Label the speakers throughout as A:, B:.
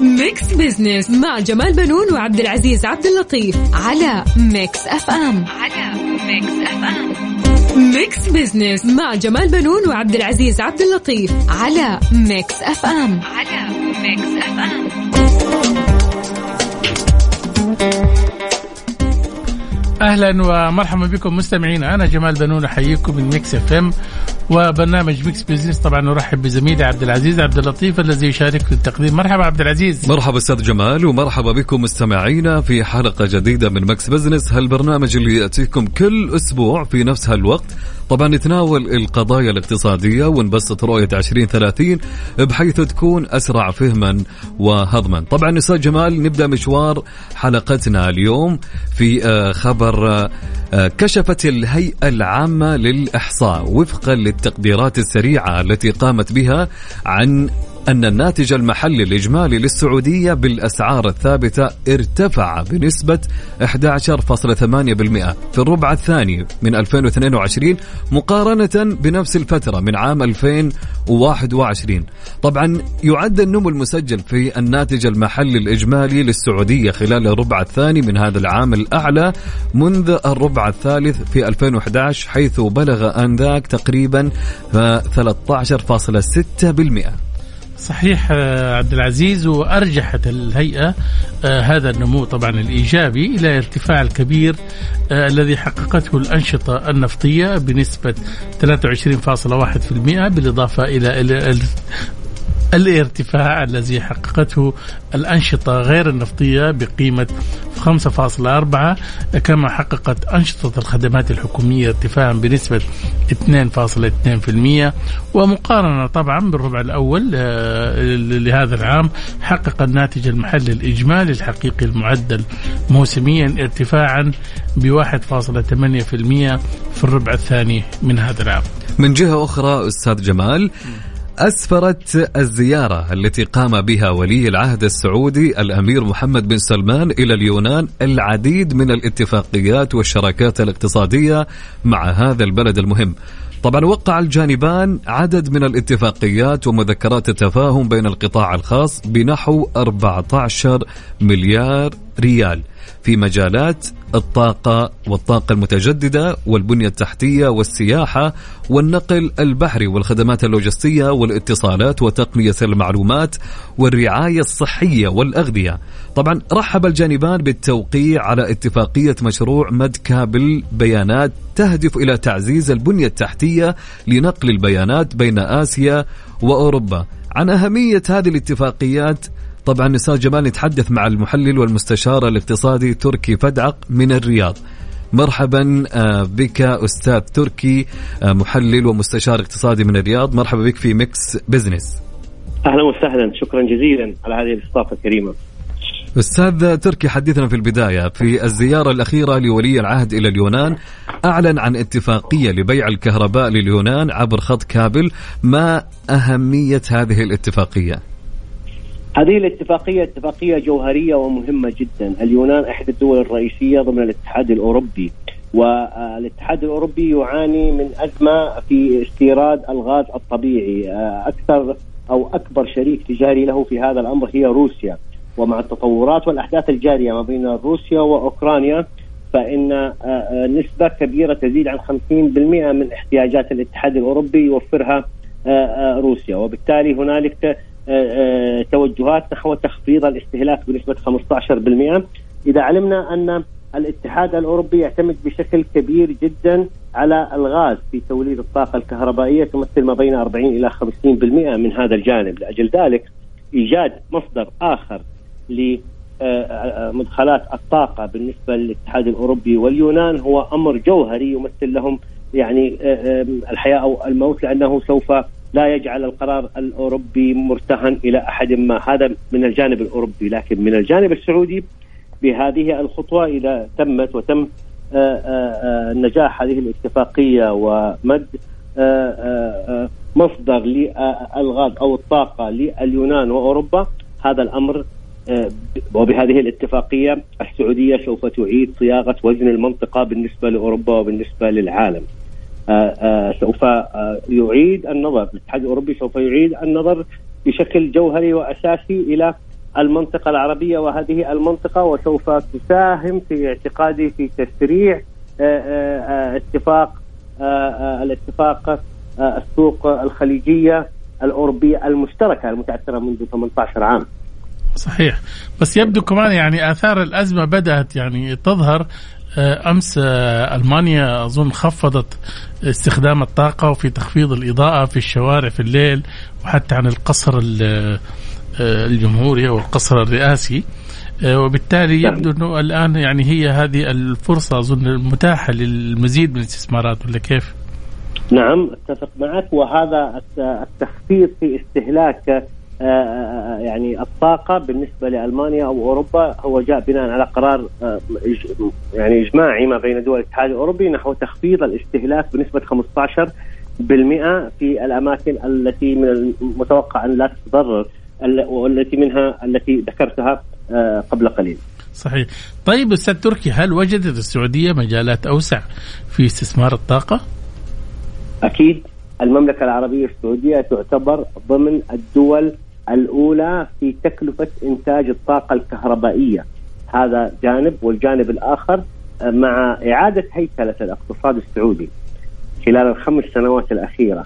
A: Mix Business مع جمال بنون وعبد العزيز عبد اللطيف على Mix FM. على Mix FM. Mix Business مع جمال بنون وعبد العزيز عبد اللطيف على Mix FM. على Mix FM.
B: أهلا ومرحبا بكم مستمعينا. أنا جمال بنون أحييكم من Mix FM. وبرنامج Mix Business طبعا نرحب بزميلي عبد العزيز عبد اللطيف الذي يشارك في التقديم. مرحبا عبد العزيز.
C: مرحبا أستاذ جمال ومرحبا بكم مستمعينا في حلقة جديدة من Mix Business هالبرنامج اللي يأتيكم كل أسبوع في نفس هالوقت. طبعا نتناول القضايا الاقتصادية ونبسط رؤية 2030 بحيث تكون أسرع فهما وهضما. طبعا أستاذ جمال نبدأ مشوار حلقتنا اليوم في آه، خبر آه، آه، كشفت الهيئة العامة للإحصاء وفقا للتقديرات السريعة التي قامت بها عن أن الناتج المحلي الإجمالي للسعودية بالأسعار الثابتة ارتفع بنسبة 11.8% في الربع الثاني من 2022 مقارنة بنفس الفترة من عام 2021 طبعا يعد النمو المسجل في الناتج المحلي الإجمالي للسعودية خلال الربع الثاني من هذا العام الأعلى منذ الربع الثالث في 2011 حيث بلغ آنذاك تقريبا 13.6%
B: صحيح آه، عبد العزيز وأرجحت الهيئة آه، هذا النمو طبعا الإيجابي إلى ارتفاع الكبير آه، الذي حققته الأنشطة النفطية بنسبة 23.1% بالإضافة إلى ال- الارتفاع الذي حققته الأنشطة غير النفطية بقيمة 5.4 كما حققت أنشطة الخدمات الحكومية ارتفاعا بنسبة 2.2% ومقارنة طبعا بالربع الأول آه، لهذا العام حقق الناتج المحلي الإجمالي الحقيقي المعدل موسميا ارتفاعا ب 1.8% في الربع الثاني من هذا العام.
C: من جهة أخرى أستاذ جمال أسفرت الزيارة التي قام بها ولي العهد السعودي الأمير محمد بن سلمان إلى اليونان العديد من الاتفاقيات والشراكات الاقتصادية مع هذا البلد المهم. طبعا وقع الجانبان عدد من الاتفاقيات ومذكرات التفاهم بين القطاع الخاص بنحو 14 مليار ريال في مجالات الطاقة والطاقة المتجددة والبنية التحتية والسياحة والنقل البحري والخدمات اللوجستية والاتصالات وتقنية المعلومات والرعاية الصحية والأغذية. طبعا رحب الجانبان بالتوقيع على اتفاقية مشروع مد كابل بيانات تهدف إلى تعزيز البنية التحتية لنقل البيانات بين آسيا وأوروبا. عن أهمية هذه الاتفاقيات طبعا أستاذ جمال نتحدث مع المحلل والمستشار الاقتصادي تركي فدعق من الرياض. مرحبا آه، بك أستاذ تركي آه، محلل ومستشار اقتصادي من الرياض. مرحبا بك في Mix Business.
D: أهلا وسهلا. شكرا جزيلا على هذه الاستضافة الكريمة.
C: أستاذ تركي حدثنا في البداية. في الزيارة الأخيرة لولي العهد إلى اليونان أعلن عن اتفاقية لبيع الكهرباء لليونان عبر خط كابل ما أهمية هذه الاتفاقية.
D: هذه الاتفاقية اتفاقية جوهرية ومهمة جدا. اليونان احدى الدول الرئيسية ضمن الاتحاد الأوروبي والاتحاد الأوروبي يعاني من أزمة في استيراد الغاز الطبيعي. أكثر أو أكبر شريك تجاري له في هذا الأمر هي روسيا. ومع التطورات والأحداث الجارية ما بين روسيا وأوكرانيا فإن نسبة كبيرة تزيد عن 50% من احتياجات الاتحاد الأوروبي يوفرها روسيا. وبالتالي هنالك توجهات نحو تخفيض الاستهلاك بنسبة 15% إذا علمنا أن الاتحاد الأوروبي يعتمد بشكل كبير جدا على الغاز في توليد الطاقة الكهربائية تمثل ما بين 40 إلى 50% من هذا الجانب، لأجل ذلك إيجاد مصدر آخر لمدخلات الطاقة بالنسبة للاتحاد الأوروبي واليونان. هو أمر جوهري يمثل لهم يعني الحياة أو الموت لأنه سوف لا يجعل القرار الأوروبي مرتهن إلى أحد ما هذا من الجانب الأوروبي لكن من الجانب السعودي بهذه الخطوة إذا تمت وتم نجاح هذه الاتفاقية ومد مصدر للغاز أو الطاقة لليونان وأوروبا هذا الأمر وبهذه الاتفاقية السعودية سوف تعيد صياغة وزن المنطقة بالنسبة لأوروبا وبالنسبة للعالم. سوف يعيد النظر الاتحاد الأوروبي سوف يعيد النظر بشكل جوهري وأساسي إلى المنطقة العربية وهذه المنطقة وسوف تساهم في اعتقادي في تسريع اتفاق الاتفاق السوق الخليجية الأوروبية المشتركة المتاثره منذ 18 عام.
B: صحيح بس يبدو كمان يعني آثار الأزمة بدأت يعني تظهر أمس ألمانيا أظن خفضت استخدام الطاقة وفي تخفيض الإضاءة في الشوارع في الليل وحتى عن القصر الجمهوري أو القصر الرئاسي وبالتالي يبدو أنه الآن يعني هي هذه الفرصة أظن المتاحة للمزيد من الاستثمارات ولا كيف؟
D: نعم أتفق معك وهذا التخفيض في استهلاك يعني الطاقة بالنسبة لألمانيا أو أوروبا هو جاء بناء على قرار يعني إجماعي ما بين دول الاتحاد الأوروبي نحو تخفيض الاستهلاك بنسبة 15% في الأماكن التي من المتوقع أن لا تتضرر والتي منها التي ذكرتها قبل قليل.
B: صحيح. طيب أستاذ تركي هل وجدت السعودية مجالات أوسع في استثمار الطاقة؟
D: أكيد المملكة العربية السعودية تعتبر ضمن الدول الأولى في تكلفة إنتاج الطاقة الكهربائية. هذا جانب والجانب الآخر مع إعادة هيكلة الاقتصاد السعودي خلال الخمس سنوات الأخيرة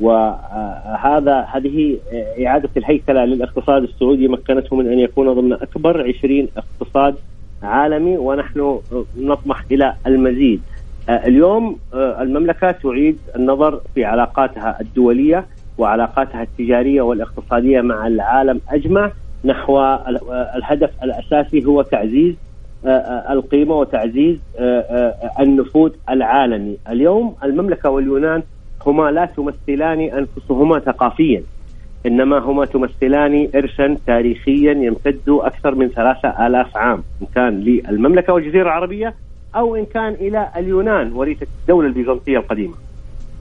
D: وهذا هذه إعادة الهيكلة للاقتصاد السعودي مكنته من أن يكون ضمن أكبر 20 اقتصاد عالمي ونحن نطمح إلى المزيد. اليوم المملكة تعيد النظر في علاقاتها الدولية وعلاقاتها التجارية والاقتصادية مع العالم أجمع نحو الهدف الأساسي هو تعزيز القيمة وتعزيز النفوذ العالمي، اليوم المملكة واليونان هما لا تمثلان أنفسهما ثقافيا إنما هما تمثلان ارثا تاريخيا يمتد أكثر من ثلاثة آلاف عام إن كان للمملكة والجزيرة العربية أو إن كان إلى اليونان وريثة الدولة البيزنطية القديمة.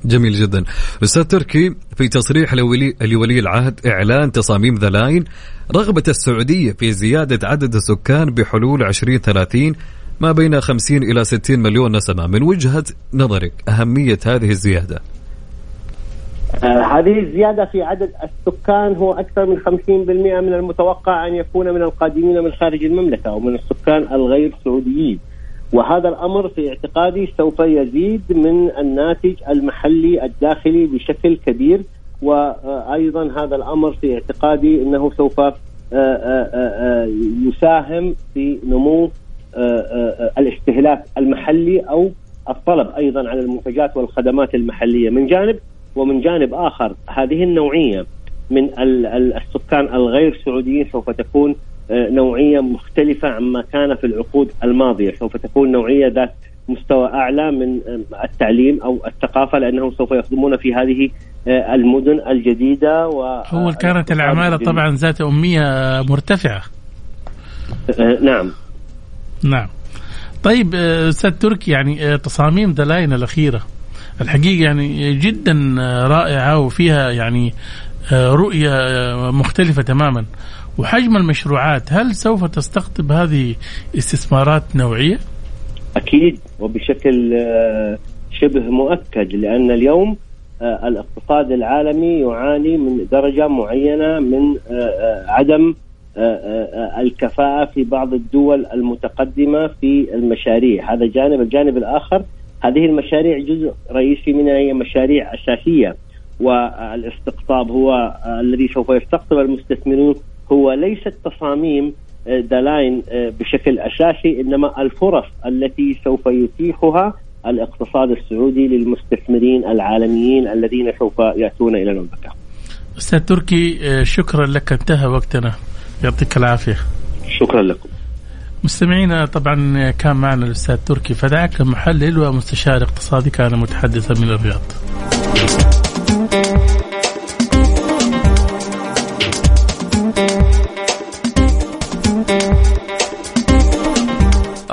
C: جميل جدا. أستاذ تركي في تصريح لولي, لولي العهد إعلان تصاميم The Line رغبة السعودية في زيادة عدد السكان بحلول 2030 ما بين 50 إلى 60 مليون نسمة. من وجهة نظرك أهمية هذه
D: الزيادة؟ هذه الزيادة في عدد السكان هو أكثر من 50% من المتوقع أن يكون من القادمين من خارج المملكة أو من السكان الغير سعوديين. وهذا الأمر في اعتقادي سوف يزيد من الناتج المحلي الداخلي بشكل كبير وأيضا هذا الأمر في اعتقادي إنه سوف يساهم في نمو الاستهلاك المحلي أو الطلب أيضا على المنتجات والخدمات المحلية. من جانب ومن جانب آخر هذه النوعية من السكان الغير سعوديين سوف تكون نوعية مختلفة عما كان في العقود الماضية، سوف تكون نوعية ذات مستوى أعلى من التعليم أو الثقافة لأنهم سوف يخدمون في هذه المدن الجديدة و
B: هو كانت العمالة طبعا ذات أمية مرتفعة.
D: نعم.
B: نعم. طيب أستاذ تركي يعني تصاميم دلاين الأخيرة الحقيقة يعني جدا رائعة وفيها يعني رؤية مختلفة تماما. وحجم المشروعات هل سوف تستقطب هذه استثمارات نوعية؟
D: أكيد وبشكل شبه مؤكد لأن اليوم الاقتصاد العالمي يعاني من درجة معينة من عدم الكفاءة في بعض الدول المتقدمة في المشاريع، هذا جانب، الجانب الآخر هذه المشاريع جزء رئيسي منها هي مشاريع أساسية والإستقطاب هو الذي سوف يستقطب المستثمرون هو ليست تصاميم دلاين بشكل أساسي إنما الفرص التي سوف يتيحها الاقتصاد السعودي للمستثمرين العالميين الذين سوف يأتون إلى المملكة.
B: أستاذ تركي شكرا لك انتهى وقتنا يعطيك العافية.
D: شكرا لكم.
B: مستمعينا طبعا كان معنا الأستاذ تركي فدعك محلل ومستشار اقتصادي كان متحدثا من الرياض.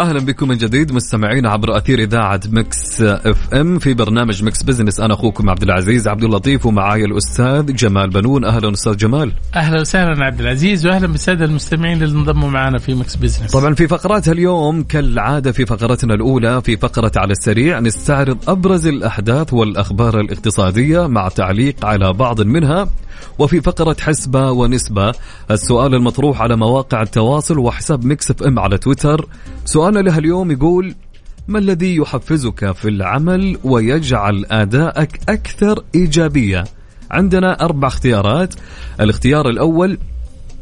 C: وسهلا بكم من جديد مستمعين عبر أثير إذاعة Mix FM في برنامج Mix Business. أنا أخوكم عبد العزيز عبد اللطيف ومعاي الأستاذ جمال بنون. أهلا أستاذ جمال.
B: أهلا وسهلا عبد العزيز واهلا بالسادة المستمعين اللي انضموا معنا في Mix Business.
C: طبعا في فقرات اليوم كالعادة في فقرتنا الأولى في فقرة على السريع نستعرض أبرز الأحداث والأخبار الاقتصادية مع تعليق على بعض منها وفي فقرة حسبة ونسبة. السؤال المطروح على مواقع التواصل وحساب Mix FM على تويتر. سؤالنا له اليوم يقول ما الذي يحفزك في العمل ويجعل أداءك أكثر إيجابية? عندنا أربع اختيارات. الاختيار الأول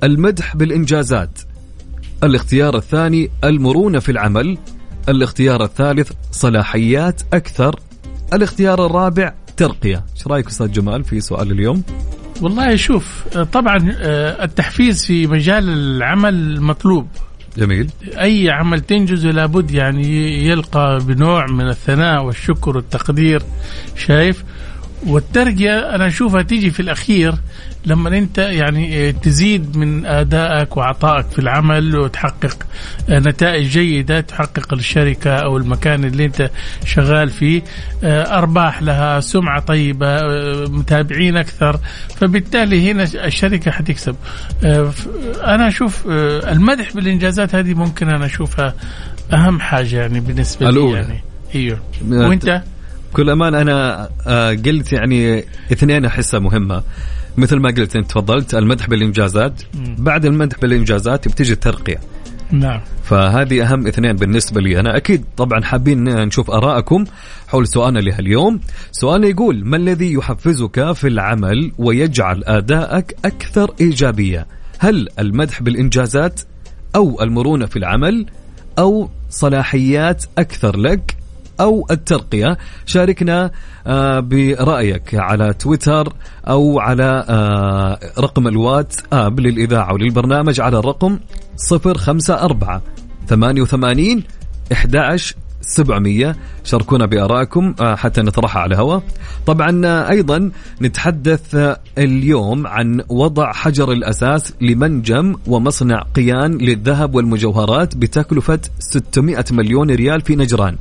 C: المدح بالإنجازات. الاختيار الثاني المرونة في العمل. الاختيار الثالث صلاحيات أكثر. الاختيار الرابع ترقية. إيش رأيك أستاذ جمال في سؤال اليوم؟
B: والله شوف طبعا آه، التحفيز في مجال العمل مطلوب.
C: جميل.
B: أي عمل تنجزه لابد يعني يلقى بنوع من الثناء والشكر والتقدير شايف؟ والترقية أنا أشوفها تيجي في الأخير لما أنت يعني تزيد من أدائك وعطائك في العمل وتحقق نتائج جيدة تحقق الشركة أو المكان اللي أنت شغال فيه أرباح لها سمعة طيبة متابعين أكثر. فبالتالي هنا الشركة حتكسب. أنا أشوف المدح بالإنجازات هذه ممكن أنا أشوفها أهم حاجة يعني بالنسبة لي يعني. أيوه. وأنت؟
C: بكل أمان أنا آه، قلت يعني اثنين أحسها مهمة. مثل ما قلت أنت تفضلت المدح بالانجازات بعد المدح بالانجازات بتجي الترقية.
B: نعم.
C: فهذه أهم اثنين بالنسبة لي. أنا أكيد طبعا حابين نشوف ارائكم حول سؤالنا لهاليوم. سؤالنا يقول ما الذي يحفزك في العمل ويجعل أدائك أكثر إيجابية؟ هل المدح بالانجازات أو المرونة في العمل أو صلاحيات أكثر لك أو الترقية. شاركنا آه، برأيك على تويتر أو على آه، رقم الواتس آب للإذاعة وللبرنامج على الرقم 054 88 11 700 شاركونا بآرائكم آه، حتى نطرحها على الهواء. طبعا أيضا نتحدث اليوم عن وضع حجر الأساس لمنجم ومصنع قيان للذهب والمجوهرات بتكلفة 600 مليون ريال في نجران.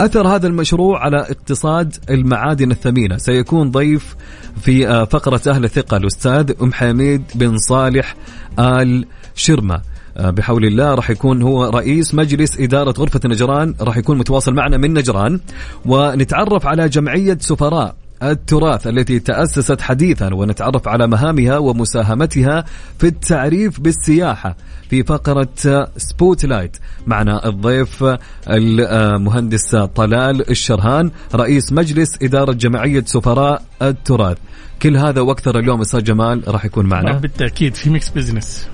C: أثر هذا المشروع على اقتصاد المعادن الثمينة. سيكون ضيف في آه، فقرة أهل الثقة الأستاذ أم حميد بن صالح آل شرمة. آه، بحول الله راح يكون هو رئيس مجلس إدارة غرفة نجران راح يكون متواصل معنا من نجران. ونتعرف على جمعية سفراء. التراث التي تأسست حديثا ونتعرف على مهامها ومساهمتها في التعريف بالسياحة في فقرة Spotlight معنا الضيف المهندس طلال الشرهان رئيس مجلس إدارة جمعية سفراء التراث. كل هذا وأكثر اليوم أستاذ جمال راح يكون معنا.
B: بالتأكيد. في Mix Business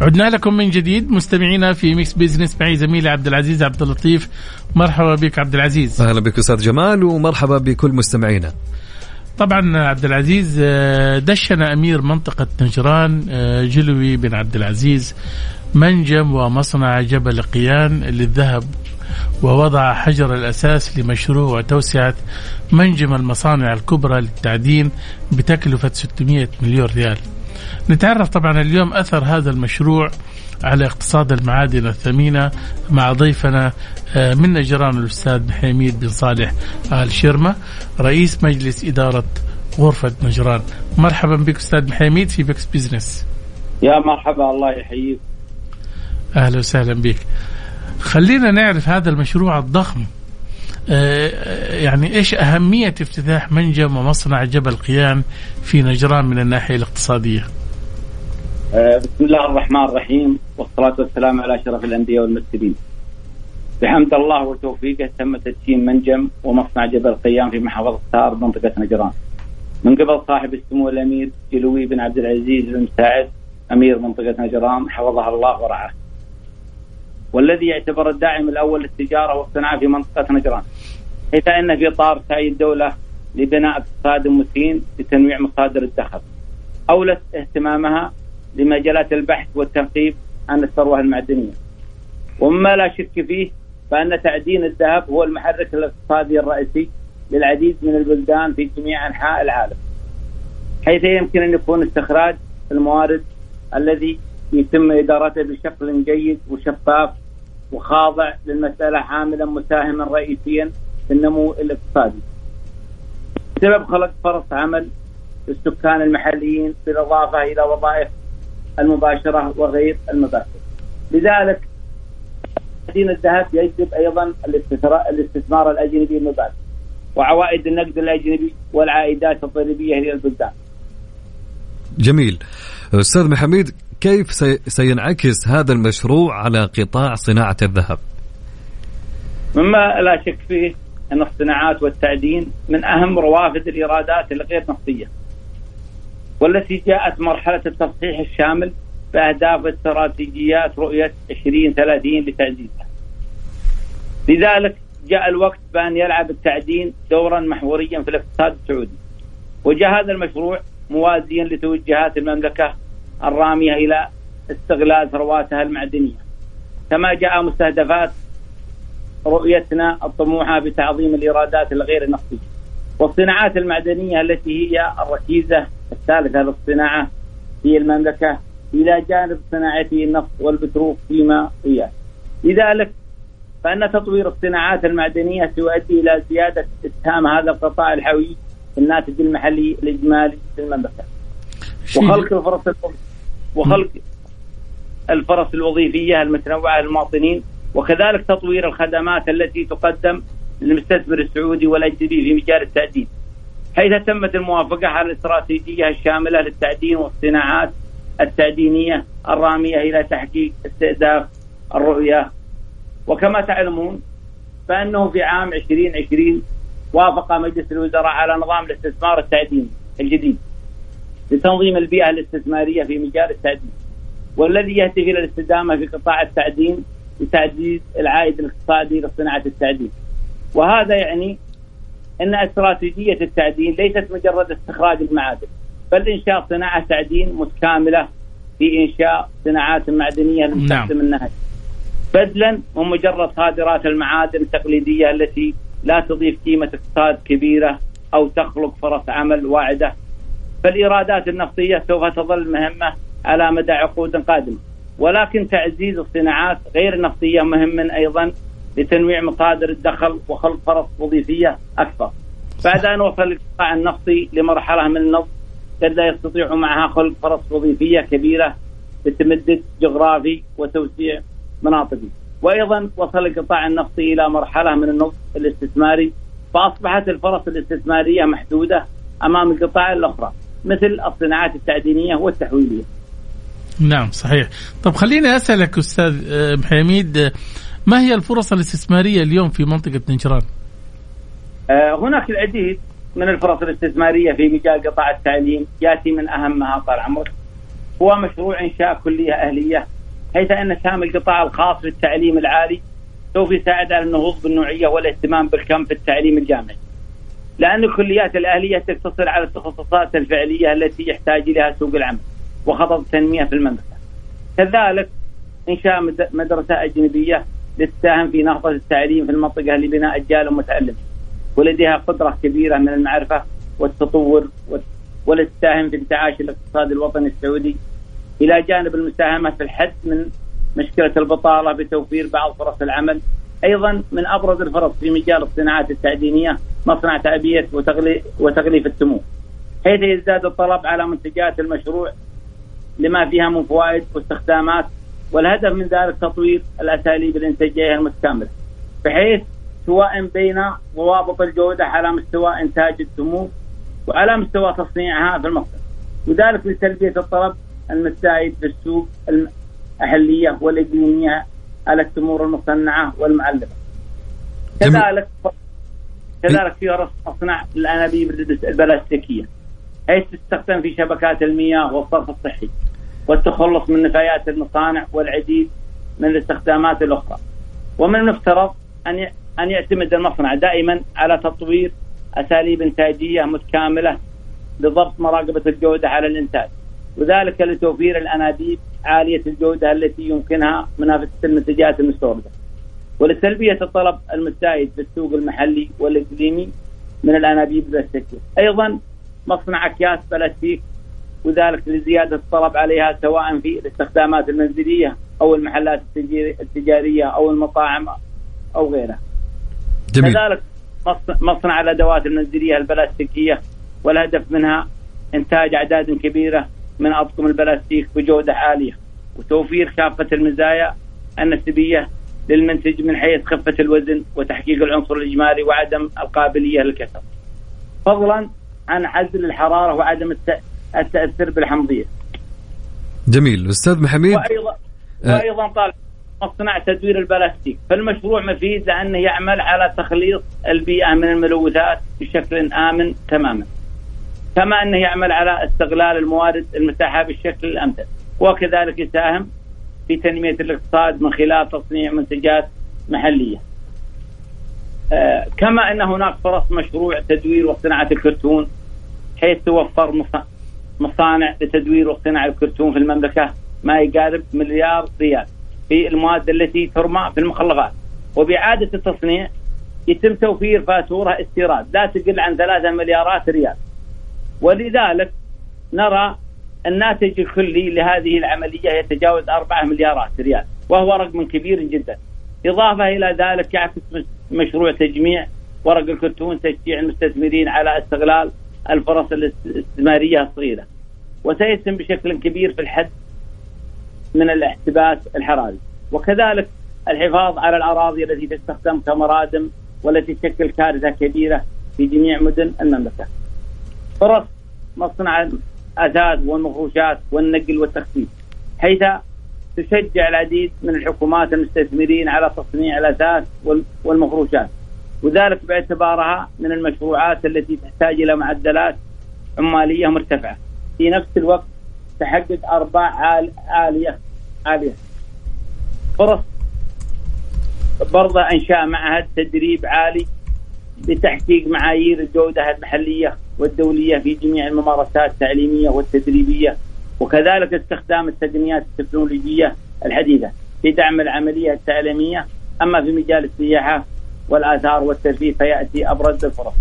B: عدنا لكم من جديد. مستمعينا في Mix Business معي زميلي عبد العزيز عبد اللطيف. مرحبا بك عبد العزيز.
C: أهلا بك أستاذ جمال ومرحبا بكل مستمعينا.
B: طبعا عبد العزيز آه، دشن أمير منطقة نجران آه، جلوي بن عبد العزيز منجم ومصنع جبل قيان للذهب ووضع حجر الأساس لمشروع توسعة منجم المصانع الكبرى للتعدين بتكلفة 600 مليون ريال. نتعرف طبعا اليوم أثر هذا المشروع على اقتصاد المعادن الثمينة مع ضيفنا آه، من نجران الأستاذ حميد بن صالح ال شرمه رئيس مجلس إدارة غرفة نجران. مرحبا بك أستاذ حميد في Mix Business
E: يا مرحبا الله يحييك.
B: أهلا وسهلا بك. خلينا نعرف هذا المشروع الضخم. آه، يعني إيش أهمية افتتاح منجم ومصنع جبل قيان في نجران من الناحية الاقتصادية؟
E: آه، بسم الله الرحمن الرحيم والصلاة والسلام على أشرف الأنبياء والمرسلين. بحمد الله وتوفيقه تم تدشين منجم ومصنع جبل قيان في محافظة سار منطقة نجران. من قبل صاحب السمو الأمير جلوي بن عبد العزيز بن سعد أمير منطقة نجران حفظها الله ورعاه. والذي يعتبر الداعم الأول للتجارة والصناعة في منطقة نجران. حيث أن في اطار سعي الدولة لبناء اقتصاد متين لتنويع مصادر الدخل. أولت اهتمامها لمجالات البحث والتنقيب عن الثروة المعدنية. ومما لا شك فيه فأن تعدين الذهب هو المحرك الاقتصادي الرئيسي للعديد من البلدان في جميع أنحاء العالم حيث يمكن أن يكون استخراج الموارد الذي يتم إدارته بشكل جيد وشفاف وخاضع للمسألة عاملا مساهما رئيسيا في النمو الاقتصادي. بسبب خلق فرص عمل للسكان المحليين بالإضافة إلى وظائف المباشرة وغير المباشرة لذلك تدين الذهب يجذب أيضا الاستثمار الأجنبي المباشر وعوائد النقد الأجنبي والعائدات الضريبية إلى البلدان
C: جميل. أستاذ محمد كيف سينعكس هذا المشروع على قطاع صناعة الذهب؟
E: مما لا شك فيه أن الصناعات والتعدين من أهم روافد الإيرادات الغير نفطية. والتي جاءت مرحلة التصحيح الشامل بأهداف استراتيجيات رؤية 2030 لتعزيزها لذلك جاء الوقت بأن يلعب التعدين دورا محوريا في الاقتصاد السعودي. وجاء هذا المشروع موازيا لتوجهات المملكة الرامية إلى استغلال ثرواتها المعدنية. كما جاء مستهدفات رؤيتنا الطموحة بتعظيم الإيرادات الغير النفطية والصناعات المعدنية التي هي الركيزة الثالثة للصناعة في المملكة إلى جانب صناعته النفط والبترول فيما إياه. لذلك فإن تطوير الصناعات المعدنية سيؤدي إلى زيادة إسهام هذا القطاع الحيوي الناتج المحلي الإجمالي في المملكة. وخلق الفرص وخلق الفرص الوظيفية المتنوعة للمواطنين وكذلك تطوير الخدمات التي تقدم للمستثمر السعودي والأجنبي في مجال التأدين حيث تمت الموافقة على الاستراتيجية الشاملة للتعدين والصناعات التعدينية الرامية إلى تحقيق استهداف الرؤية؟ وكما تعلمون فأنه في عام 2020 وافق مجلس الوزراء على نظام الاستثمار التعديني الجديد لتنظيم البيئة الاستثمارية في مجال التعدين والذي يهدف إلى الاستدامة في قطاع التعدين لتعزيز العائد الاقتصادي لصناعة التعدين. وهذا يعني أن استراتيجية التعدين ليست مجرد استخراج المعادن بل إنشاء صناعة تعدين متكاملة في إنشاء صناعات معدنية لمستخدم نعم. النهج. بدلا من مجرد صادرات المعادن التقليدية التي لا تضيف قيمة اقتصاد كبيرة أو تخلق فرص عمل واعدة. فالإيرادات النفطية سوف تظل مهمة على مدى عقود قادمة. ولكن تعزيز الصناعات غير النفطية مهم أيضا لتنويع مصادر الدخل وخلق فرص وظيفية أكثر بعد أن وصل القطاع النفطي لمرحلة من النفط قد لا يستطيع معها خلق فرص وظيفية كبيرة لتمدد جغرافي وتوسيع مناطقي وأيضا وصل القطاع النفطي إلى مرحلة من النفط الاستثماري فأصبحت الفرص الاستثمارية محدودة أمام القطاع الأخرى مثل الصناعات التعدينية والتحويلية.
B: نعم صحيح. طب خليني أسألك أستاذ آه، حميد آه، ما هي الفرص الاستثمارية اليوم في منطقة نجران؟
E: آه، هناك العديد من الفرص الاستثمارية في مجال قطاع التعليم ياتي من أهمها طال عمرك هو مشروع إنشاء كلية أهلية حيث أن سهم القطاع الخاص في التعليم العالي سوف يساعد على النهوض بالنوعية والاهتمام بالكم في التعليم الجامعي. لأن الكليات الأهلية تقتصر على التخصصات الفعلية التي يحتاج إليها سوق العمل وخطط التنمية في المملكة كذلك إنشاء مدرسة أجنبية لتساهم في نهضة التعليم في المنطقة لبناء أجيال متعلمة ولديها قدرة كبيرة من المعرفة والتطور ولتساهم في انتعاش الاقتصاد الوطني السعودي. إلى جانب المساهمة في الحد من مشكلة البطالة بتوفير بعض فرص العمل. أيضا من أبرز الفرص في مجال الصناعات التعدينيه مصنع تعبئه وتغليف السموم حيث يزداد الطلب على منتجات المشروع لما فيها من فوائد واستخدامات والهدف من ذلك تطوير الأساليب الانتاجيه المتكامله بحيث توائم بين ضوابط الجودة على مستوى إنتاج السموم وعلى مستوى تصنيعها في المصدر وذلك لتلبيه الطلب المتزايد في السوق المحليه والإقليمية على التمور المصنعة والمعلبه. كذلك كذلك في اصنع الأنابيب البلاستيكية حيث تستخدم في شبكات المياه والصرف الصحي. والتخلص من نفايات المصانع والعديد من الاستخدامات الأخرى. ومن المفترض أن أن يعتمد المصنع دائما على تطوير أساليب إنتاجية متكاملة لضبط مراقبة الجودة على الإنتاج وذلك لتوفير الأنابيب عالية الجودة التي يمكنها منافسة المنتجات المستوردة ولسلبية الطلب المزدايد في السوق المحلي والإقليمي من الأنابيب البلاستيكية أيضا مصنع أكياس بلاستيك وذلك لزيادة الطلب عليها سواء في الاستخدامات المنزلية أو المحلات التجارية أو المطاعم أو غيرها جميل. كذلك مصنع الأدوات المنزلية البلاستيكية والهدف منها إنتاج أعداد كبيرة من أطقم البلاستيك بجودة عالية وتوفير كافة المزايا النسبية للمنتج من حيث خفة الوزن وتحقيق العنصر الإجمالي وعدم القابلية للكسر فضلا عن عزل الحرارة وعدم التأثر بالحمضية.
C: جميل. أستاذ محمد؟
E: وأيضا, أه. وأيضا طالب مصنع تدوير البلاستيك. فالمشروع مفيد لأنه يعمل على تخليص البيئة من الملوثات بشكل آمن تماما. كما أنه يعمل على استغلال الموارد المتاحة بالشكل الأمثل. وكذلك يساهم في تنمية الاقتصاد من خلال تصنيع منتجات محلية. آه كما أن هناك فرص مشروع تدوير وصناعة الكرتون حيث توفر مصانع لتدوير وصناعة الكرتون في المملكة. ما يقارب مليار ريال في المواد التي ترمى في المخلفات. وبإعادة التصنيع يتم توفير فاتورة استيراد. لا تقل عن ثلاثة مليارات ريال. ولذلك نرى الناتج الكلي لهذه العملية يتجاوز أربعة مليارات ريال. وهو رقم كبير جدا. إضافة إلى ذلك يعكس مشروع تجميع ورق الكرتون تشجيع المستثمرين على استغلال الفرص الاستثمارية الصغيرة. وسيسهم بشكل كبير في الحد من الاحتباس الحراري. وكذلك الحفاظ على الأراضي التي تستخدم كمرادم والتي تشكل كارثة كبيرة في جميع مدن المملكة. فرص مصنع الأثاث والمفروشات والنقل والتخفيف حيث تشجع العديد من الحكومات المستثمرين على تصنيع الأثاث والمفروشات وذلك باعتبارها من المشروعات التي تحتاج إلى معدلات عمالية مرتفعة. في نفس الوقت تحقق أرباح عالية عالية فرص برضه إنشاء معهد تدريب عالي لتحقيق معايير الجودة المحلية والدولية في جميع الممارسات التعليمية والتدريبية وكذلك استخدام التقنيات التكنولوجية الحديثة في دعم العملية التعليمية. أما في مجال السياحة والآثار والترفيه فيأتي أبرز الفرص.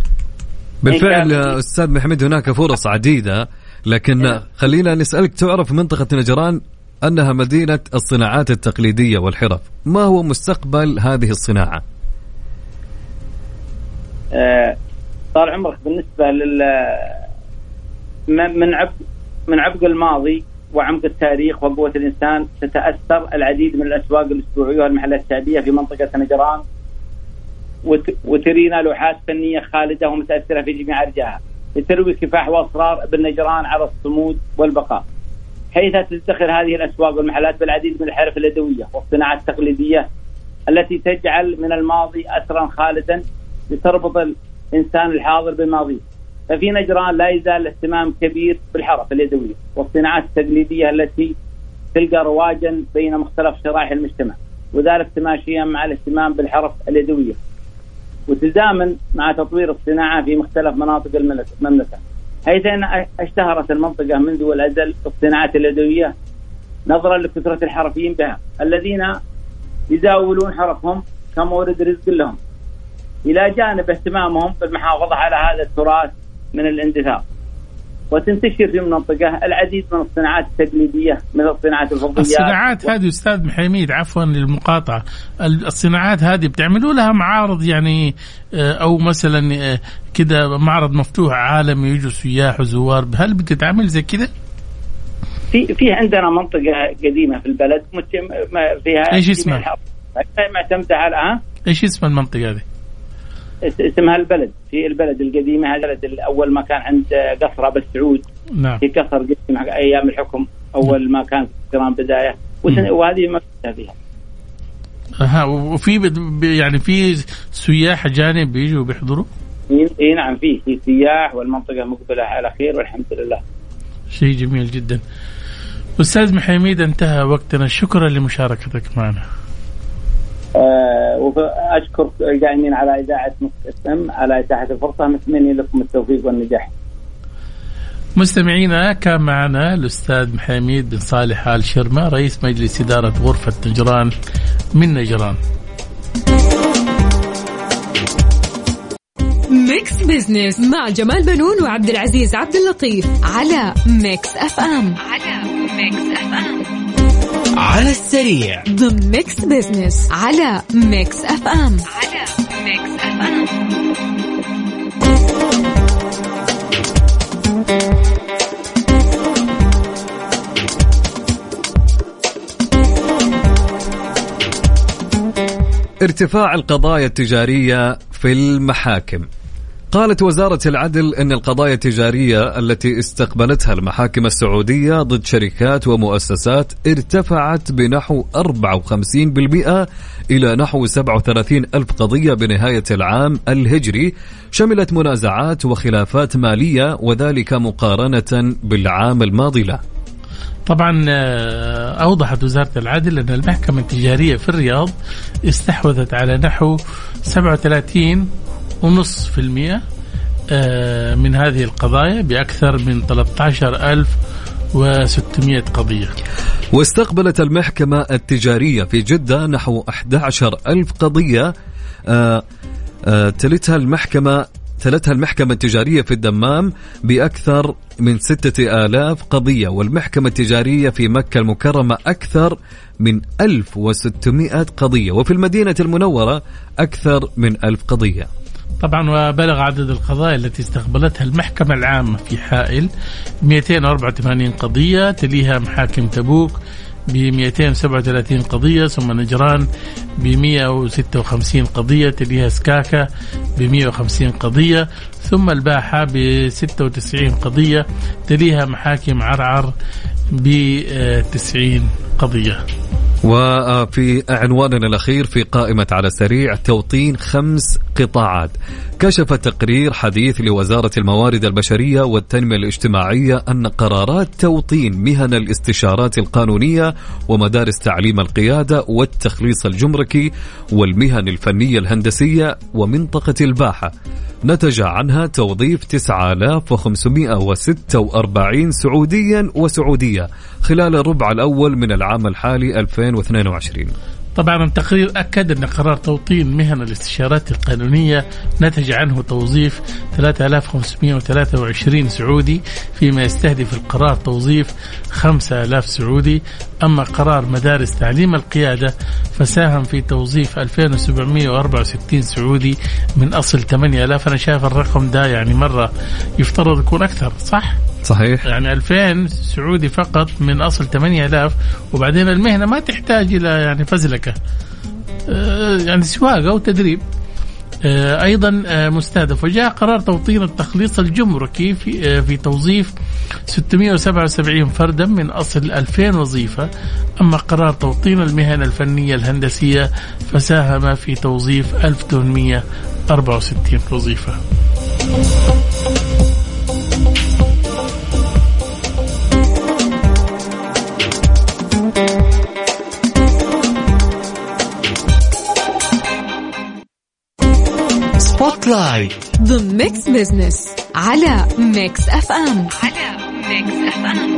C: بالفعل أستاذ محمد هناك فرص عديدة. لكن إيه. خلينا نسألك تعرف منطقة نجران أنها مدينة الصناعات التقليدية والحرف ما هو مستقبل هذه الصناعة؟
E: آه طال عمرك بالنسبة لل من عبق من عبق الماضي وعمق التاريخ وقوة الإنسان تتأثر العديد من الأسواق الأسبوعية والمحلات الشعبية في منطقة نجران وترينا لوحات فنية خالدة ومتأثرة في جميع أرجائها لتروي كفاح واصرار ابن نجران على الصمود والبقاء. حيث تزدخر هذه الأسواق والمحلات بالعديد من الحرف اليدويه والصناعات التقليدية التي تجعل من الماضي اثرا خالدا لتربط الإنسان الحاضر بالماضي؟ ففي نجران لا يزال اهتمام كبير بالحرف اليدويه والصناعات التقليدية التي تلقى رواجا بين مختلف شرائح المجتمع وذلك تماشيا مع الاهتمام بالحرف اليدويه وتزامن مع تطوير الصناعة في مختلف مناطق المملكة. حيث أن اشتهرت المنطقة منذ الازل بالصناعات اليدويه نظرا لكثرة الحرفيين بها الذين يزاولون حرفهم كمورد رزق لهم. إلى جانب اهتمامهم بالمحافظة على هذا التراث من الاندثار وتنتشر في المنطقة العديد من الصناعات التقليدية مثل الصناعات الفضيات
B: الصناعات و... هذه أستاذ حميد عفوا للمقاطعة الصناعات هذه بتعملوا لها معارض يعني آه، أو مثلا آه، كده معرض مفتوح عالمي يجوا سياح وزوار هل بتتعمل زي كده؟
E: في في عندنا منطقة قديمة في البلد فيها
B: إيش اسمها؟
E: معتمدة على
B: إيش اسم المنطقة هذه؟
E: اسمها البلد في البلد القديمة هذا البلد اول ما كان عند قصر أبو السعود
B: نعم
E: في قصر قديم أيام الحكم أول ما كان في بداية وهذه ما فيها
B: أها وفي يعني في سياح اجانب بيجوا بيحضروا؟
E: اي نعم في في سياح والمنطقة مقبلة على خير والحمد لله.
B: شيء جميل جدا. أستاذ محميد انتهى وقتنا شكرا لمشاركتك معنا.
E: آه، وأشكر القائمين على إذاعة إم على إتاحة الفرصة. نتمنى لكم التوفيق والنجاح.
B: مستمعينا كان معنا الأستاذ محميد بن صالح آل شرمة رئيس مجلس إدارة غرفة نجران من نجران.
A: Mix Business مع جمال بنون وعبد العزيز عبد اللطيف على Mix FM. على Mix FM.
F: على السريع.
A: ضمن Mix Business على Mix F M على Mix FM
C: ارتفاع القضايا التجارية في المحاكم. قالت وزارة العدل أن القضايا التجارية التي استقبلتها المحاكم السعودية ضد شركات ومؤسسات ارتفعت بنحو 54% إلى نحو 37 ألف قضية بنهاية العام الهجري شملت منازعات وخلافات مالية وذلك مقارنة بالعام الماضي له.
B: طبعا آه، أوضحت وزارة العدل أن المحكمة التجارية في الرياض استحوذت على نحو 37 ونص في المئة آه، من هذه القضايا بأكثر من 13600 قضية.
C: واستقبلت المحكمة التجارية في جدة نحو 11 ألف قضية آه، آه، تلتها المحكمة تلتها المحكمة التجارية في الدمام بأكثر من ستة آلاف قضية والمحكمة التجارية في مكة المكرمة أكثر من 1600 قضية وفي المدينة المنورة أكثر من ألف قضية.
B: طبعا وبلغ عدد القضايا التي استقبلتها المحكمة العامة في حائل 284 قضية تليها محاكم تبوك ب 237 قضية ثم نجران ب 156 قضية تليها سكاكا ب 150 قضية ثم الباحة ب 96 قضية تليها محاكم عرعر ب 90 قضية.
C: وفي عنواننا الأخير في قائمة على سريع توطين خمس قطاعات. كشف تقرير حديث لوزارة الموارد البشرية والتنمية الاجتماعية أن قرارات توطين مهن الاستشارات القانونية ومدارس تعليم القيادة والتخليص الجمركي والمهن الفنية الهندسية ومنطقة الباحة. نتج عنها توظيف 9546 سعوديا وسعودية خلال الربع الأول من العام الحالي 2022
B: طبعا التقرير أكد أن قرار توطين مهن الاستشارات القانونية نتج عنه توظيف 3523 سعودي فيما يستهدف القرار توظيف 5000 سعودي أما قرار مدارس تعليم القيادة فساهم في توظيف 2764 سعودي من أصل 8000 أنا شايف الرقم ده يعني مرة يفترض يكون أكثر صح؟
C: صحيح.
B: يعني 2000 سعودي فقط من أصل 8000 وبعدين المهنة ما تحتاج إلى يعني فزلكة. آه، يعني سواقة وتدريب. آه، أيضا آه، مستهدف. وجاء قرار توطين التخليص الجمركي في في توظيف 677 فردا من أصل 2000 وظيفة. أما قرار توطين المهن الفنية الهندسية فساهم في توظيف 1864
F: وظيفة. Spotlight
A: ضمن Mix Business على Mix FM على Mix FM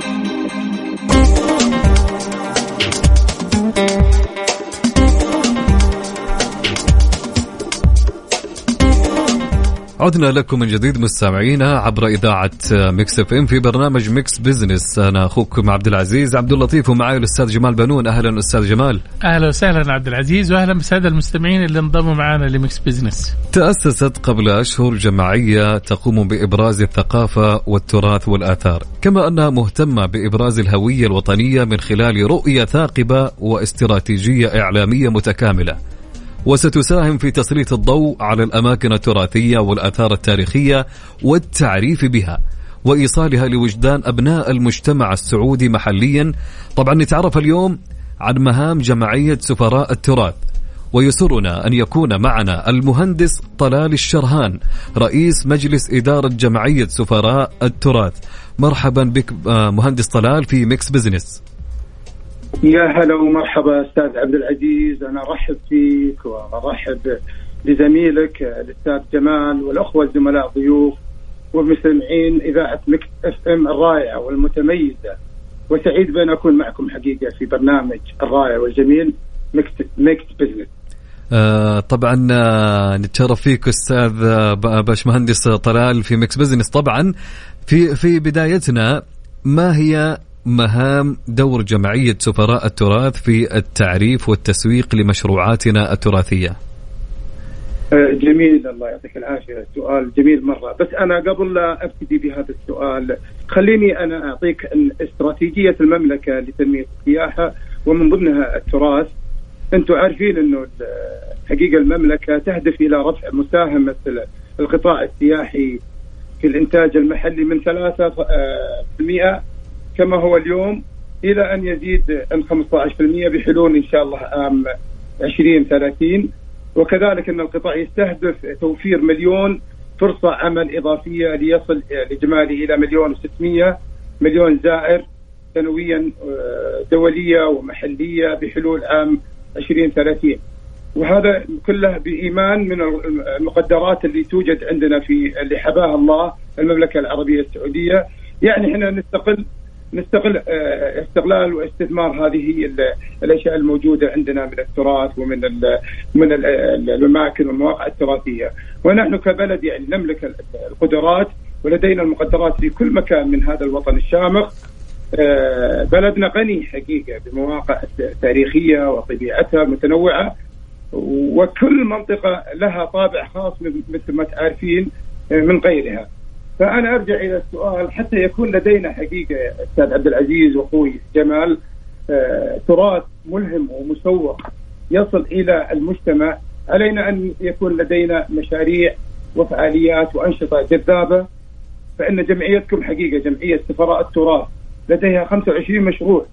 C: عدنا لكم من جديد مستمعينا عبر إذاعة Mix FM في برنامج Mix Business. أنا أخوكم عبد العزيز عبد اللطيف ومعي الأستاذ جمال بنون. أهلا أستاذ جمال.
B: أهلا وسهلا عبد العزيز واهلا بالسادة المستمعين اللي انضموا معنا ل Mix
C: Business. تأسست قبل أشهر جمعية تقوم بإبراز الثقافة والتراث والآثار كما أنها مهتمة بإبراز الهوية الوطنية من خلال رؤية ثاقبة واستراتيجية إعلامية متكاملة. وستساهم في تسليط الضوء على الأماكن التراثية والآثار التاريخية والتعريف بها وإيصالها لوجدان أبناء المجتمع السعودي محليا. طبعا نتعرف اليوم عن مهام جمعية سفراء التراث ويسرنا أن يكون معنا المهندس طلال الشرهان رئيس مجلس إدارة جمعية سفراء التراث. مرحبا بك آه، مهندس طلال في Mix Business.
G: يا هلا ومرحبا أستاذ عبد العزيز. أنا أرحب فيك وأرحب بزميلك الأستاذ جمال والأخوة الزملاء ضيوف ومستمعين إذاعة Mix FM الرائعة والمتميزة. وسعيد بأن أكون معكم حقيقة في برنامج الرائع والجميل Mix Mix Business.
C: آه طبعا آه نتشرف فيك أستاذ آه باشمهندس طلال في Mix Business. طبعا في في بدايتنا ما هي مهام دور جمعية سفراء التراث في التعريف والتسويق لمشروعاتنا التراثية؟
G: آه، جميل. الله يعطيك العافية. سؤال جميل مرة. بس أنا قبل لا أبتدي بهذا السؤال خليني أنا أعطيك استراتيجيه المملكة لتنمية السياحة ومن ضمنها التراث. أنتم عارفين أنه حقيقه المملكة تهدف إلى رفع مساهمة القطاع السياحي في الإنتاج المحلي من 3% كما هو اليوم إلى أن يزيد ال 15% بحلول إن شاء الله عام 2030 وكذلك أن القطاع يستهدف توفير مليون فرصة عمل إضافية ليصل لاجمالي إلى مليون و600 مليون زائر سنويا آه، دولية ومحلية بحلول عام 2030 وهذا كله بإيمان من المقدرات اللي توجد عندنا في اللي حباها الله المملكة العربية السعودية. يعني إحنا نستقل نستغل آه، استغلال واستثمار هذه الأشياء الموجودة عندنا من التراث ومن من الاماكن والمواقع التراثية ونحن كبلد يعني نملك القدرات ولدينا المقدرات في كل مكان من هذا الوطن الشامخ آه، بلدنا غني حقيقة بمواقع تاريخية وطبيعتها متنوعة وكل منطقة لها طابع خاص مثل ما تعرفين آه، من غيرها. فأنا أرجع إلى السؤال حتى يكون لدينا حقيقة أستاذ عبد العزيز وأخوي جمال آه تراث ملهم ومسوق يصل إلى المجتمع علينا أن يكون لدينا مشاريع وفعاليات وأنشطة جذابة فإن جمعيتكم حقيقة جمعية سفراء التراث لديها 25 مشروع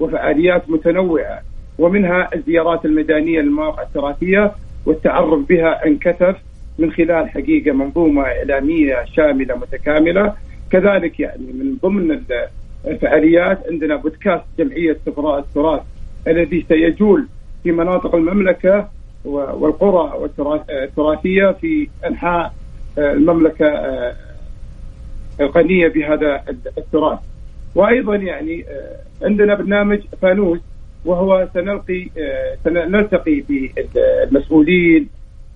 G: وفعاليات متنوعة ومنها الزيارات الميدانية للمواقع التراثية والتعرف بها عن كثف من خلال حقيقة منظومة إعلامية شاملة متكاملة. كذلك يعني من ضمن الفعاليات عندنا بودكاست جمعية سفراء التراث الذي سيجول في مناطق المملكة والقرى التراثية في أنحاء المملكة الغنيه بهذا التراث. وأيضا يعني عندنا برنامج فانوس وهو سنلقي سنلتقي بالمسؤولين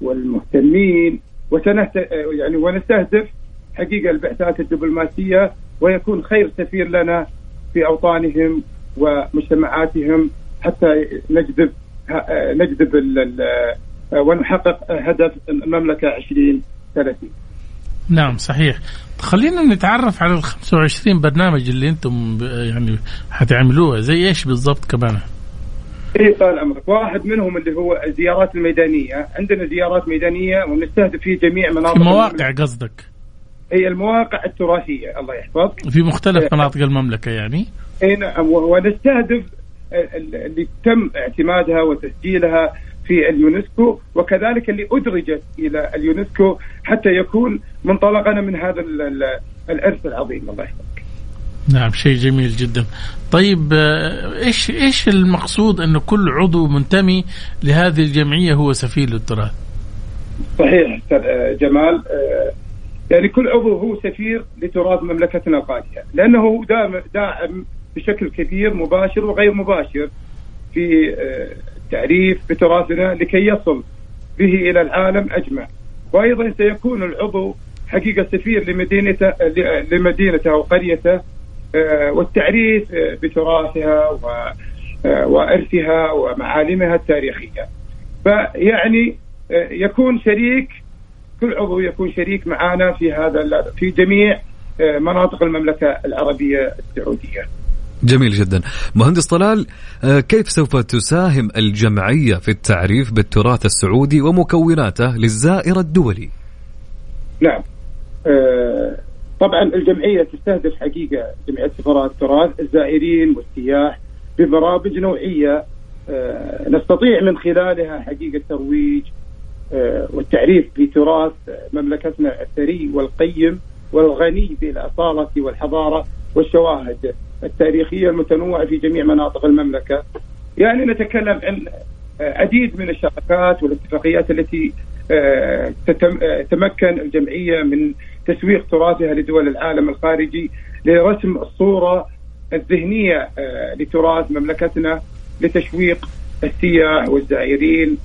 G: والمهتمين وسنهت يعني ونستهدف حقيقة البعثات الدبلوماسية ويكون خير سفير لنا في أوطانهم ومجتمعاتهم حتى نجذب نجذب ونحقق هدف المملكة 2030
B: نعم صحيح. خلينا نتعرف على ال 25 برنامج اللي أنتم يعني حتعملوها زي إيش بالضبط كمان؟
G: اي طال عمرك. واحد منهم اللي هو الزيارات الميدانية. عندنا زيارات ميدانية ونستهدف فيه جميع مناطق
B: المواقع قصدك؟
G: هي المواقع التراثية. الله يحفظك.
B: في مختلف إيه. مناطق المملكة يعني؟
G: اي نعم. ونستهدف اللي تم اعتمادها وتسجيلها في اليونسكو وكذلك اللي أدرجت إلى اليونسكو حتى يكون منطلقنا من هذا الارث العظيم. الله يحفظك.
B: نعم شيء جميل جدا. طيب آه، إيش إيش المقصود انه كل عضو منتمي لهذه الجمعية هو سفير للتراث؟
G: صحيح آه، جمال. آه، يعني كل عضو هو سفير لتراث مملكتنا الغاليه لأنه داعم داعم بشكل كبير مباشر وغير مباشر في التعريف بتراثنا لكي يصل به إلى العالم أجمع. وأيضا سيكون العضو حقيقة سفير لمدينته لمدينته أو قريته والتعريف آه، بتراثها آه، وأرثها ومعالمها التاريخية. فيعني يكون شريك كل عضو يكون شريك معنا في هذا في جميع مناطق المملكة العربية السعودية.
C: جميل جدا مهندس طلال كيف سوف تساهم الجمعية في التعريف بالتراث السعودي ومكوناته للزائر الدولي
G: نعم طبعا الجمعية تستهدف حقيقة جمعية سفراء التراث الزائرين والسياح ببرامج نوعية آه، نستطيع من خلالها حقيقة ترويج آه، والتعريف بتراث مملكتنا الثري والقيم والغني بالأصالة والحضارة والشواهد التاريخية المتنوعة في جميع مناطق المملكة. يعني نتكلم عن عديد من الشراكات والاتفاقيات التي تتمكن الجمعية من تسويق تراثها لدول العالم الخارجي لرسم الصورة الذهنية آه، لتراث مملكتنا لتشويق السياح والزائرين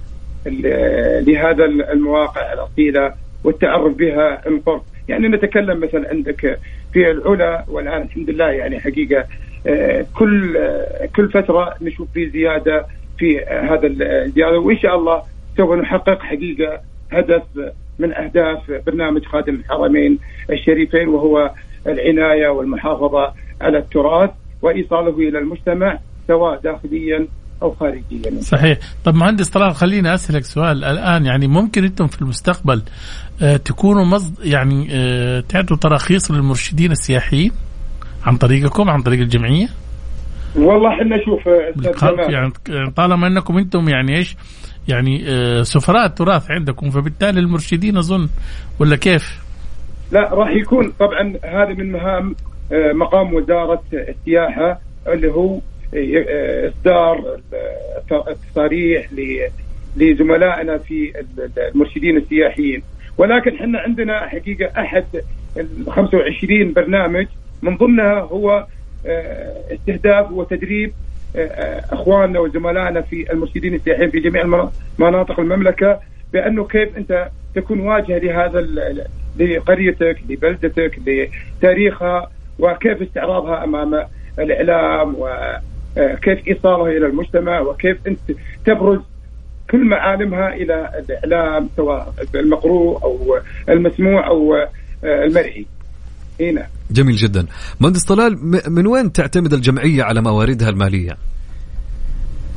G: لهذا المواقع الأصيلة والتعرف بها عن قرب، يعني نتكلم مثلا عندك في العلا والآن الحمد لله يعني حقيقة آه، كل آه، كل فترة نشوف في زيادة في هذا الزيادة وإن شاء الله سوف نحقق حقيقة هدف من أهداف برنامج خادم الحرمين الشريفين وهو العناية والمحافظة على التراث وإيصاله إلى المجتمع سواء داخليا أو خارجيا.
B: صحيح. طب مهندس طلال خليني أسألك سؤال. الآن يعني ممكن أنتم في المستقبل آه تكونوا مصد يعني آه تعطوا تراخيص للمرشدين السياحيين عن طريقكم عن طريق الجمعية؟
G: والله إحنا شوف
B: يعني طالما إنكم أنتم يعني إيش يعني آه سفراء التراث عندكم فبالتالي المرشدين أظن ولا كيف؟
G: لا راح يكون طبعا هذا من مهام آه مقام وزارة السياحة اللي هو إصدار التصاريح لزملائنا في المرشدين السياحيين ولكن إحنا عندنا حقيقة أحد ال 25 برنامج من ضمنها هو آه، استهداف وتدريب آه، أخواننا وزملائنا في المرشدين السياحيين في جميع مناطق المملكة بأنه كيف أنت تكون واجهه لهذا لقريتك لبلدتك لتاريخها وكيف استعراضها أمام الإعلام و كيف إيصالها إلى المجتمع وكيف أنت تبرز كل معالمها إلى الإعلام سواء المقروء أو المسموع أو المرئي. هنا
C: جميل جدا. مهندس طلال من وين تعتمد الجمعية على مواردها المالية؟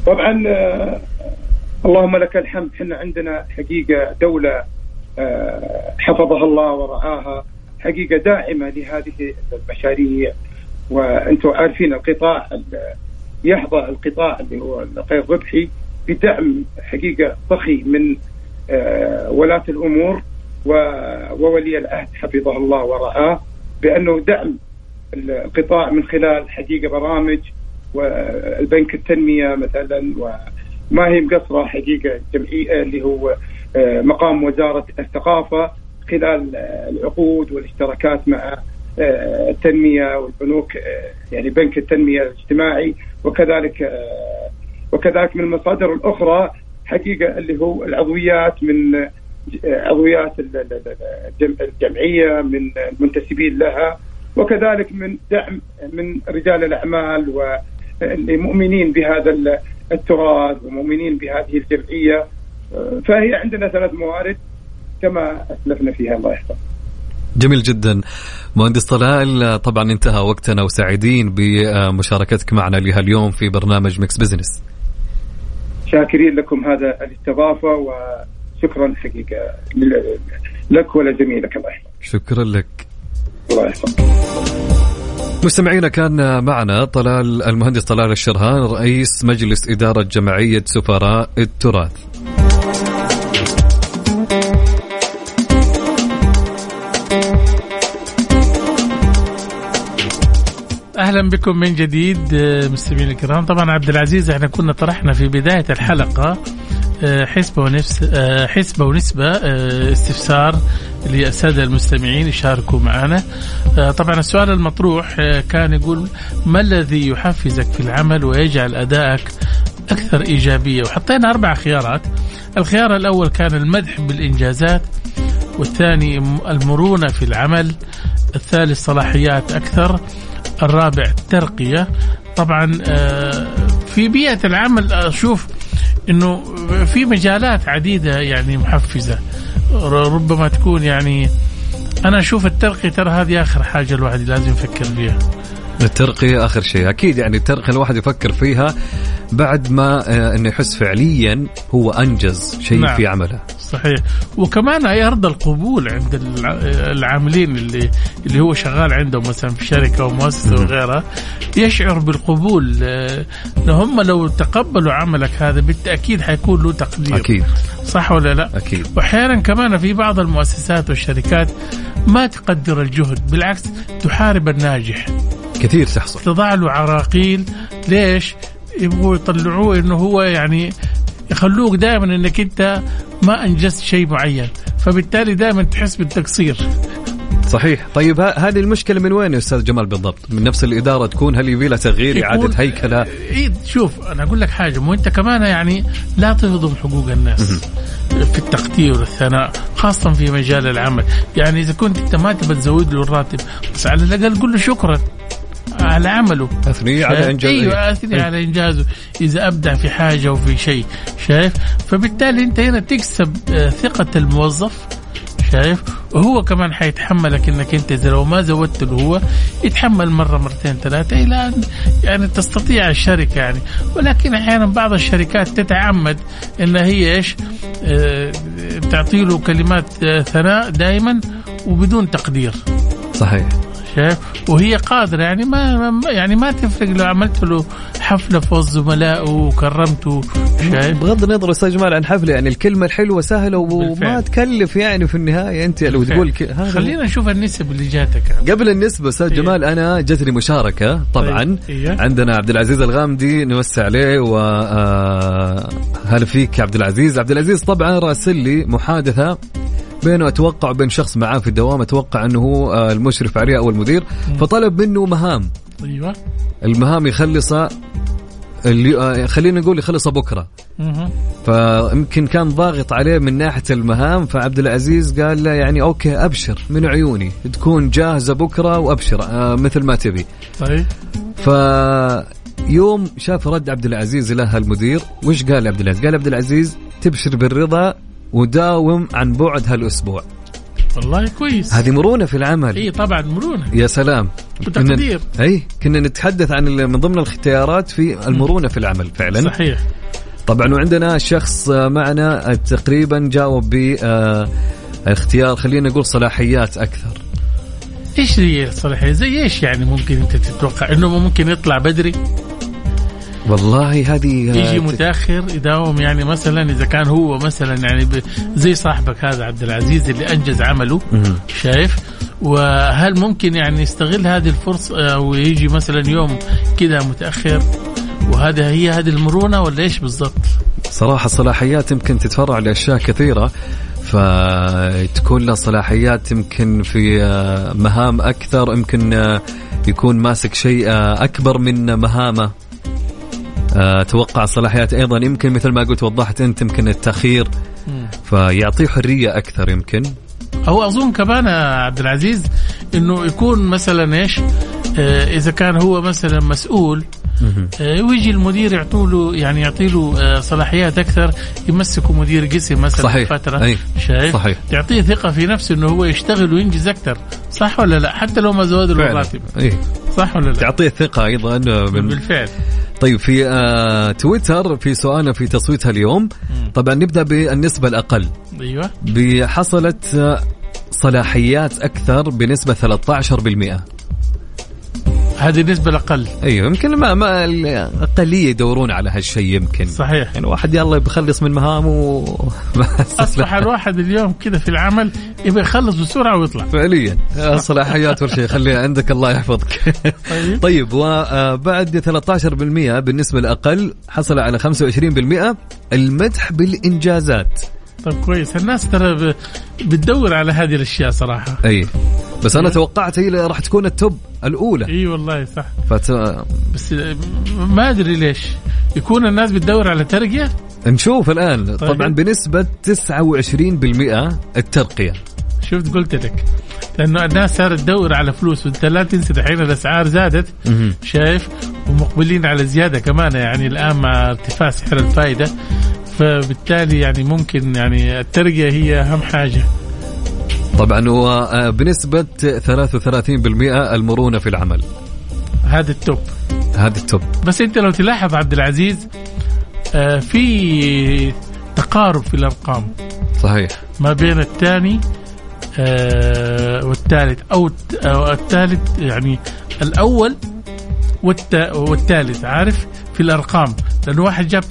G: طبعا آه، اللهم لك الحمد إحنا عندنا حقيقة دولة آه، حفظها الله ورعاها حقيقة داعمة لهذه المشاريع وأنتم عارفين القطاع يحظى القطاع اللي هو غير ربحي بدعم حقيقة ضخي من آه، ولاة الأمور وولي العهد حفظه الله ورعاه بأنه دعم القطاع من خلال حقيقه برامج والبنك التنمية مثلا وما هي مقصره حقيقه جمعية اللي هو آه، مقام وزارة الثقافة خلال العقود والاشتراكات مع آه، التنمية والبنوك يعني بنك التنمية الاجتماعي وكذلك آه، وكذلك من المصادر الأخرى حقيقه اللي هو العضويات من آه، عضويات الجمعية من المنتسبين لها وكذلك من دعم من رجال الأعمال والمؤمنين بهذا التراث ومؤمنين بهذه الجمعية. آه، فهي عندنا ثلاث موارد كما أسلفنا فيها الله يحفظ.
C: جميل جدا. مهندس طلال طبعا انتهى وقتنا وسعيدين بمشاركتك معنا لها اليوم في برنامج Mix Business
G: شاكرين لكم هذا الاستضافة وشكرا حقيقة. لك ولزميلك الله يحفظك.
C: شكرا لك.
G: الله يحفظك.
C: مستمعينا كان معنا طلال المهندس طلال الشرهان رئيس مجلس إدارة جمعية سفراء التراث.
B: أهلا بكم من جديد مستمعينا الكرام. طبعا عبد العزيز إحنا كنا طرحنا في بداية الحلقة حسبة ونفس آه، حسبة ونسبة استفسار للسادة المستمعين يشاركوا معنا. طبعا السؤال المطروح كان يقول ما الذي يحفزك في العمل ويجعل أدائك أكثر إيجابية؟ وحطينا أربع خيارات. الخيار الأول كان المدح بالإنجازات والثاني المرونة في العمل الثالث صلاحيات أكثر الرابع ترقية. طبعا آه، في بيئة العمل أشوف أنه في مجالات عديدة يعني محفزة. ربما تكون يعني أنا أشوف الترقية ترى هذه آخر حاجة الواحد لازم يفكر فيها.
C: الترقية آخر شيء. أكيد يعني الترقية الواحد يفكر فيها بعد ما آه، أنه يحس فعليا هو أنجز شيء نعم. في عمله.
B: صحيح. وكمان يرضى القبول عند العاملين اللي اللي هو شغال عندهم مثلا في شركة أو مؤسسه وغيرها يشعر بالقبول آه، ان هم لو تقبلوا عملك هذا بالتأكيد حيكون له تقدير.
C: أكيد.
B: صح ولا لا؟
C: أكيد.
B: واحيانا كمان في بعض المؤسسات والشركات ما تقدر الجهد بالعكس تحارب الناجح.
C: كثير تحصل.
B: تضع له عراقيل. ليش؟ يبغوا يطلعوه إنه هو يعني يخلوك دائما إنك أنت ما أنجزت شيء معين. فبالتالي دائما تحس بالتقصير.
C: صحيح. طيب هذه المشكلة من وين يا أستاذ جمال بالضبط؟ من نفس الإدارة تكون؟ هل يبي لها تغيير إعادة
B: يكون-
C: هيكلة؟
B: إيه شوف أنا أقول لك حاجة مو أنت كمان يعني لا تهضم حقوق الناس. في التقدير والثناء خاصة في مجال العمل. يعني إذا كنت أنت ما تبى تزود له الراتب بس على الأقل قل له شكرا على عمله.
C: أثني على
B: شايف؟
C: انجاز
B: أيوه أثني
C: إيه.
B: على إنجازه. إذا أبدع في حاجة أو في شيء شايف؟ فبالتالي أنت هنا تكسب آه، ثقة الموظف شايف؟ وهو كمان حيتحملك انك أنت إذا لو ما زودت له هو يتحمل مرة مرتين ثلاثة إلى أن يعني تستطيع الشركة يعني. ولكن أحيانا بعض الشركات تتعمد إن هي إيش؟ آه، تعطي له كلمات آه، ثناء دائما وبدون تقدير.
C: صحيح.
B: شايف وهي قادرة يعني ما يعني ما تفرق لو عملت له حفلة في وسط زملائه وكرمته شايف
C: بغض النظر أستاذ جمال عن حفلة يعني الكلمة الحلوة سهلة وما
B: بالفعل.
C: تكلف يعني في النهاية أنت لو تقول. هذا
B: خلينا نشوف النسب اللي جاتك
C: قبل النسبة أستاذ
B: إيه.
C: جمال أنا جتني مشاركة طبعا
B: طيب. إيه.
C: عندنا عبد العزيز الغامدي نوسع عليه و آه، هلا فيك عبد العزيز عبد العزيز طبعا راسل لي محادثة بينه أتوقع وبين شخص معاه في الدوام أتوقع أنه هو آه، المشرف عليه أو المدير. فطلب منه مهام.
B: أيوه.
C: المهام يخلصها اللي آه، خلينا نقول يخلصها
B: بكرة.
C: فيمكن كان ضاغط عليه من ناحية المهام فعبد العزيز قال له يعني أوكي أبشر من عيوني. تكون جاهزة بكرة وأبشر آه مثل ما تبي.
B: طيب.
C: ف يوم شاف رد عبد العزيز له المدير وش قال عبد العزيز؟ قال عبد العزيز تبشر بالرضا وداوم عن بعد هالأسبوع.
B: والله كويس.
C: هذه مرونة في العمل.
B: إي طبعا مرونة.
C: يا سلام.
B: وتقدير.
C: كنا إي كنا نتحدث عن من ضمن الاختيارات في المرونة في العمل فعلا.
B: صحيح.
C: طبعا وعندنا شخص معنا تقريبا جاوب ب آه، اختيار خلينا نقول صلاحيات أكثر.
B: إيش هي الصلاحية؟ زي إيش يعني ممكن أنت تتوقع؟ إنه ممكن يطلع بدري؟
C: والله هذه آه،
B: يجي متأخر يداوم يعني مثلا إذا كان هو مثلا يعني زي صاحبك هذا عبد العزيز اللي أنجز عمله. شايف وهل ممكن يعني يستغل هذه الفرصة ويجي مثلا يوم كذا متأخر وهذا هي هذه المرونة ولا إيش بالضبط؟
C: صراحة الصلاحيات يمكن تتفرع لأشياء كثيرة فتكون له صلاحيات يمكن في آه، مهام أكثر يمكن آه، يكون ماسك شيء آه، أكبر من مهامه آه، أتوقع صلاحيات أيضا. يمكن مثل ما قلت وضحت أنت يمكن التأخير. فيعطيه حرية أكثر يمكن.
B: أو أظن كمان عبد العزيز إنه يكون مثلا إيش؟ آه إذا كان هو مثلا مسؤول آه ويجي المدير يعطوا له يعني يعطي له آه صلاحيات أكثر يمسكه مدير قسم مثلا
C: صحيح.
B: فترة.
C: أي.
B: شايف؟
C: صحيح.
B: تعطيه ثقة في نفسه إنه هو يشتغل وينجز أكثر. صح ولا لا؟ حتى لو ما زود له الراتب. صح ولا لا؟
C: تعطيه ثقة أيضا آه، من
B: بالفعل.
C: طيب في آه تويتر في سؤالنا في تصويتها اليوم. طبعا نبدأ بالنسبة الأقل.
B: أيوه.
C: بحصلت آه، صلاحيات أكثر بنسبة 13%
B: هذه النسبة الاقل
C: أيوه يمكن ما ما الاقليه يدورون على هالشيء يمكن.
B: صحيح.
C: يعني واحد يلا بيخلص من مهامه بس
B: اصبح الواحد اليوم كذا في العمل يبغى يخلص بسرعة ويطلع.
C: فعليا. الصلاحيات والشيء خليها عندك الله يحفظك.
B: طيب.
C: طيب وبعد 13% بالنسبة الاقل حصل على 25% المدح بالإنجازات.
B: طيب كويس. الناس ترى بتدور على هذه الأشياء صراحة.
C: أي. بس أنا توقعت هي راح تكون التوب الأولى.
B: إي والله صح.
C: فت...
B: بس ما أدري ليش. يكون الناس بتدور على ترقية؟
C: نشوف الآن.
B: طيب.
C: طبعا بنسبة 29% الترقية.
B: شفت قلت لك. لأنه الناس صارت تدور على فلوس وأنت لا تنسى دحين الأسعار زادت. شايف؟ ومقبلين على زيادة كمان. يعني الآن مع ارتفاع سعر الفائده فبالتالي يعني ممكن يعني الترقية هي أهم حاجة.
C: طبعا وبنسبه 33% المرونة في العمل.
B: هذا التوب.
C: هذا التوب.
B: بس أنت لو تلاحظ عبد العزيز آه، في تقارب في الأرقام.
C: صحيح.
B: ما بين الثاني آه، والثالث. أو الثالث يعني الأول والثالث عارف؟ في الأرقام. لأنه واحد جاب 13%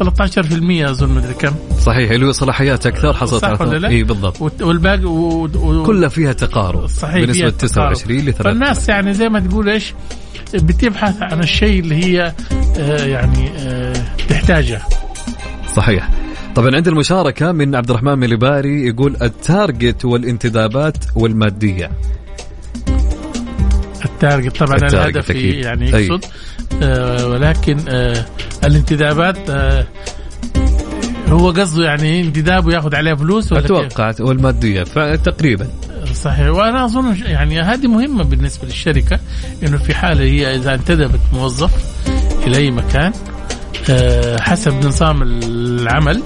B: أظن مدري كم
C: صحيح اللي هو صلاحيات أكثر حصلت
B: صح ولا لا؟
C: إي بالضبط
B: والباقي و... و...
C: كلها فيها تقارب
B: صحيح
C: بنسبة
B: فيها تقارب.
C: 29 ل 3
B: فالناس يعني زي ما تقول إيش بتبحث عن الشيء اللي هي آه، يعني آه، تحتاجه
C: صحيح طبعا عند المشاركة من عبد الرحمن مليباري يقول ال target والانتدابات والمادية
B: ال target طبعا
C: ال target
B: الهدف
C: أكيد.
B: يعني
C: أي.
B: يقصد آه ولكن آه الانتدابات آه هو قصده يعني انتداب وياخذ عليها فلوس ولا كيف؟
C: أتوقع والمادية فتقريبا
B: صحيح وأنا أظن يعني هذه مهمة بالنسبة للشركة إنه في حالة هي إذا انتدبت موظف إلى أي مكان آه، حسب نظام العمل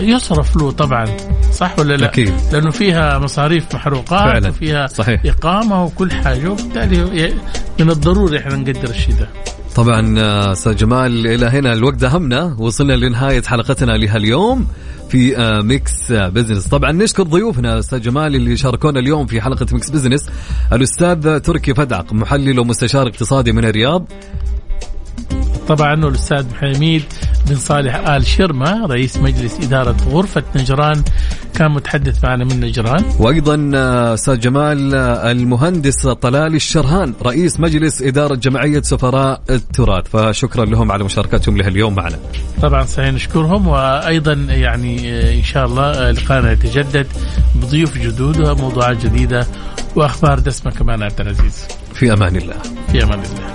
B: يصرف له طبعا صح ولا لا؟
C: أكيد.
B: لأنه فيها مصاريف محروقات
C: فعلا.
B: وفيها
C: صحيح.
B: إقامة وكل حاجة وبالتالي من الضروري إحنا نقدر الشيء ده.
C: طبعا آه، أستاذ جمال إلى هنا الوقت دهمنا وصلنا لنهاية حلقتنا لهاليوم في آه، Mix آه، Business طبعا نشكر ضيوفنا أستاذ جمال اللي شاركونا اليوم في حلقة Mix Business الأستاذ تركي فدعق محلل ومستشار اقتصادي من الرياض
B: طبعا الأستاذ حميد بن صالح آل شرمة رئيس مجلس إدارة غرفة نجران كان متحدث معنا من نجران.
C: وأيضا آه، أستاذ جمال آه، المهندس طلال الشرهان رئيس مجلس إدارة جمعية سفراء التراث. فشكرا لهم على مشاركتهم لهاليوم معنا.
B: طبعا صحيح نشكرهم. وأيضا يعني آه، إن شاء الله لقاءنا يتجدد بضيوف جدود وموضوعات جديدة وأخبار دسمة كمان عبد العزيز.
C: في أمان الله.
B: في أمان الله.